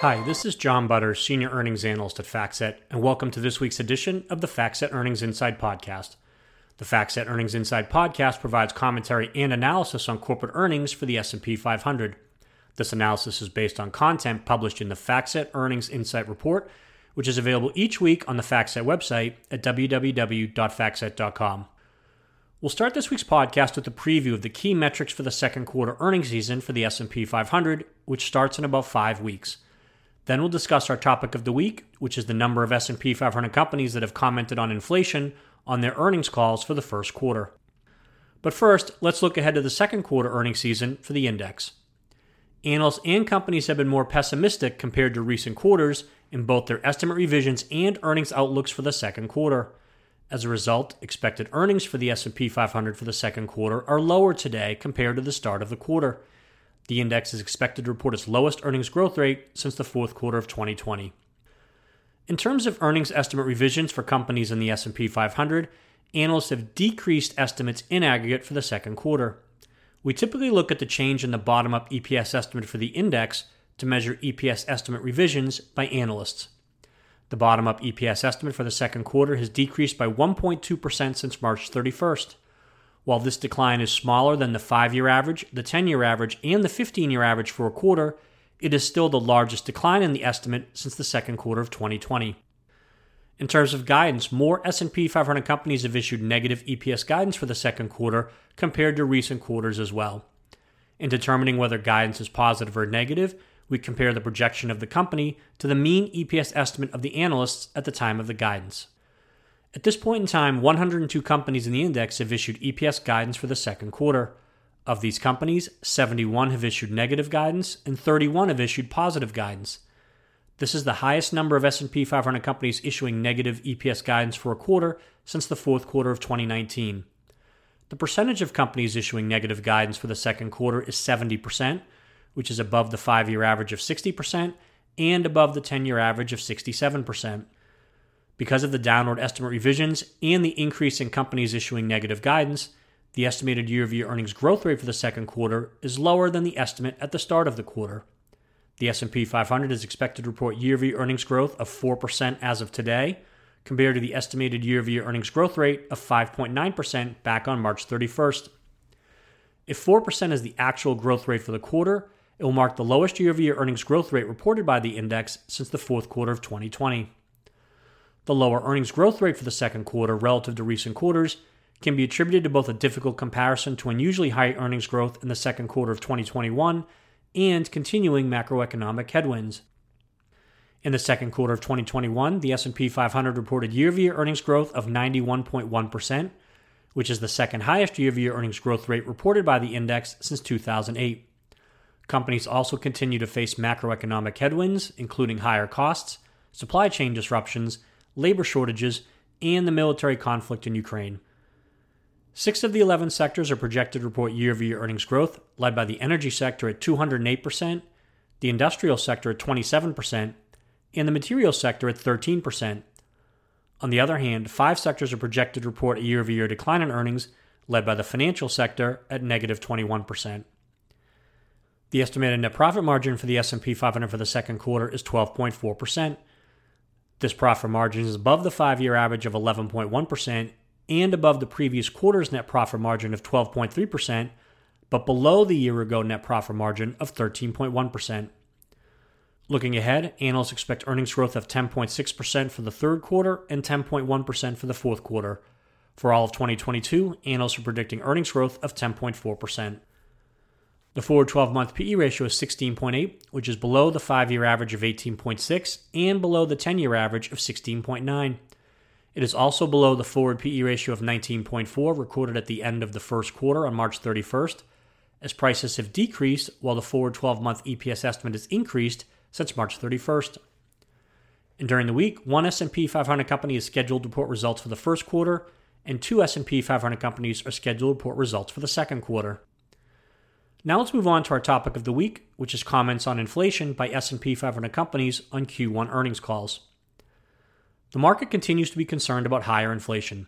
Hi, this is John Butters, Senior Earnings Analyst at FactSet, and welcome to this week's edition of the FactSet Earnings Insight Podcast. The FactSet Earnings Insight Podcast provides commentary and analysis on corporate earnings for the S&P 500. This analysis is based on content published in the FactSet Earnings Insight Report, which is available each week on the FactSet website at www.factset.com. We'll start this week's podcast with a preview of the key metrics for the second quarter earnings season for the S&P 500, which starts in about 5 weeks. Then we'll discuss our topic of the week, which is the number of S&P 500 companies that have commented on inflation on their earnings calls for the first quarter. But first, let's look ahead to the second quarter earnings season for the index. Analysts and companies have been more pessimistic compared to recent quarters in both their estimate revisions and earnings outlooks for the second quarter. As a result, expected earnings for the S&P 500 for the second quarter are lower today compared to the start of the quarter. The index is expected to report its lowest earnings growth rate since the fourth quarter of 2020. In terms of earnings estimate revisions for companies in the S&P 500, analysts have decreased estimates in aggregate for the second quarter. We typically look at the change in the bottom-up EPS estimate for the index to measure EPS estimate revisions by analysts. The bottom-up EPS estimate for the second quarter has decreased by 1.2% since March 31st. While this decline is smaller than the 5-year average, the 10-year average, and the 15-year average for a quarter, it is still the largest decline in the estimate since the second quarter of 2020. In terms of guidance, more S&P 500 companies have issued negative EPS guidance for the second quarter compared to recent quarters as well. In determining whether guidance is positive or negative, we compare the projection of the company to the mean EPS estimate of the analysts at the time of the guidance. At this point in time, 102 companies in the index have issued EPS guidance for the second quarter. Of these companies, 71 have issued negative guidance and 31 have issued positive guidance. This is the highest number of S&P 500 companies issuing negative EPS guidance for a quarter since the fourth quarter of 2019. The percentage of companies issuing negative guidance for the second quarter is 70%, which is above the 5-year average of 60% and above the 10-year average of 67%. Because of the downward estimate revisions and the increase in companies issuing negative guidance, the estimated year over year earnings growth rate for the second quarter is lower than the estimate at the start of the quarter. The S&P 500 is expected to report year over year earnings growth of 4% as of today, compared to the estimated year over year earnings growth rate of 5.9% back on March 31st. If 4% is the actual growth rate for the quarter, it will mark the lowest year over year earnings growth rate reported by the index since the fourth quarter of 2020. The lower earnings growth rate for the second quarter relative to recent quarters can be attributed to both a difficult comparison to unusually high earnings growth in the second quarter of 2021 and continuing macroeconomic headwinds. In the second quarter of 2021, the S&P 500 reported year-over-year earnings growth of 91.1%, which is the second highest year-over-year earnings growth rate reported by the index since 2008. Companies also continue to face macroeconomic headwinds, including higher costs, supply chain disruptions, labor shortages, and the military conflict in Ukraine. Six of the 11 sectors are projected to report year over year earnings growth, led by the energy sector at 208%, the industrial sector at 27%, and the materials sector at 13%. On the other hand, five sectors are projected to report a year over year decline in earnings, led by the financial sector at negative 21%. The estimated net profit margin for the S&P 500 for the second quarter is 12.4%. This profit margin is above the 5-year average of 11.1% and above the previous quarter's net profit margin of 12.3%, but below the year ago net profit margin of 13.1%. Looking ahead, analysts expect earnings growth of 10.6% for the third quarter and 10.1% for the fourth quarter. For all of 2022, analysts are predicting earnings growth of 10.4%. The forward 12 month PE ratio is 16.8, which is below the 5 year average of 18.6 and below the 10 year average of 16.9. It is also below the forward PE ratio of 19.4 recorded at the end of the first quarter on March 31st, as prices have decreased while the forward 12-month EPS estimate has increased since March 31st. And during the week, one S&P 500 company is scheduled to report results for the first quarter, and two S&P 500 companies are scheduled to report results for the second quarter. Now let's move on to our topic of the week, which is comments on inflation by S&P 500 companies on Q1 earnings calls. The market continues to be concerned about higher inflation.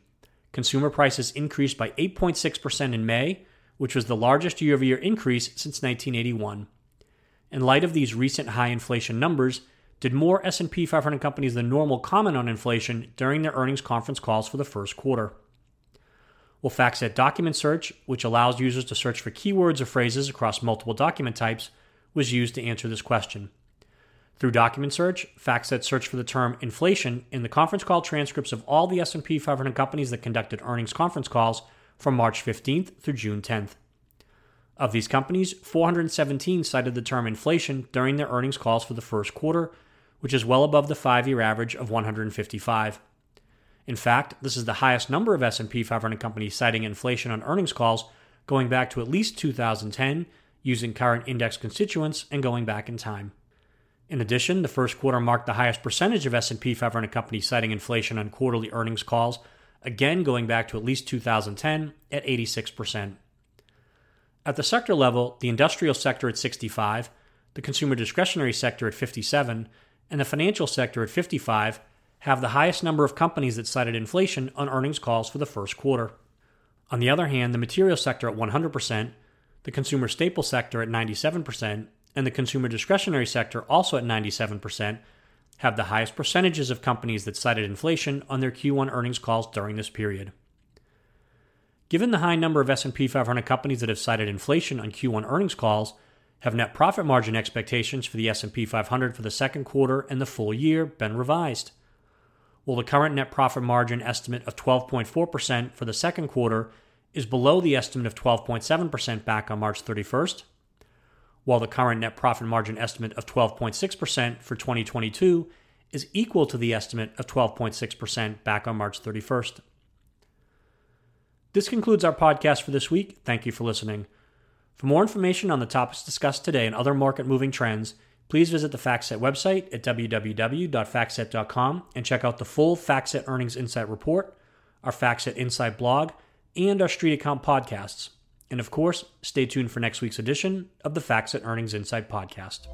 Consumer prices increased by 8.6% in May, which was the largest year over year increase since 1981. In light of these recent high inflation numbers, did more S&P 500 companies than normal comment on inflation during their earnings conference calls for the first quarter? Well, FactSet Document Search, which allows users to search for keywords or phrases across multiple document types, was used to answer this question. Through document search, FactSet searched for the term inflation in the conference call transcripts of all the S&P 500 companies that conducted earnings conference calls from March 15th through June 10th. Of these companies, 417 cited the term inflation during their earnings calls for the first quarter, which is well above the 5-year average of 155. In fact, this is the highest number of S&P 500 companies citing inflation on earnings calls going back to at least 2010 using current index constituents and going back in time. In addition, the first quarter marked the highest percentage of S&P 500 companies citing inflation on quarterly earnings calls, again going back to at least 2010 at 86%. At the sector level, the industrial sector at 65, the consumer discretionary sector at 57, and the financial sector at 55 have the highest number of companies that cited inflation on earnings calls for the first quarter. On the other hand, the material sector at 100%, the consumer staple sector at 97%, and the consumer discretionary sector also at 97% have the highest percentages of companies that cited inflation on their Q1 earnings calls during this period. Given the high number of S&P 500 companies that have cited inflation on Q1 earnings calls, have net profit margin expectations for the S&P 500 for the second quarter and the full year been revised? Will the current net profit margin estimate of 12.4% for the second quarter is below the estimate of 12.7% back on March 31st, while the current net profit margin estimate of 12.6% for 2022 is equal to the estimate of 12.6% back on March 31st. This concludes our podcast for this week. Thank you for listening. For more information on the topics discussed today and other market moving trends, please visit the FactSet website at www.factset.com and check out the full FactSet Earnings Insight Report, our FactSet Insight blog, and our Street Account podcasts. And of course, stay tuned for next week's edition of the FactSet Earnings Insight Podcast.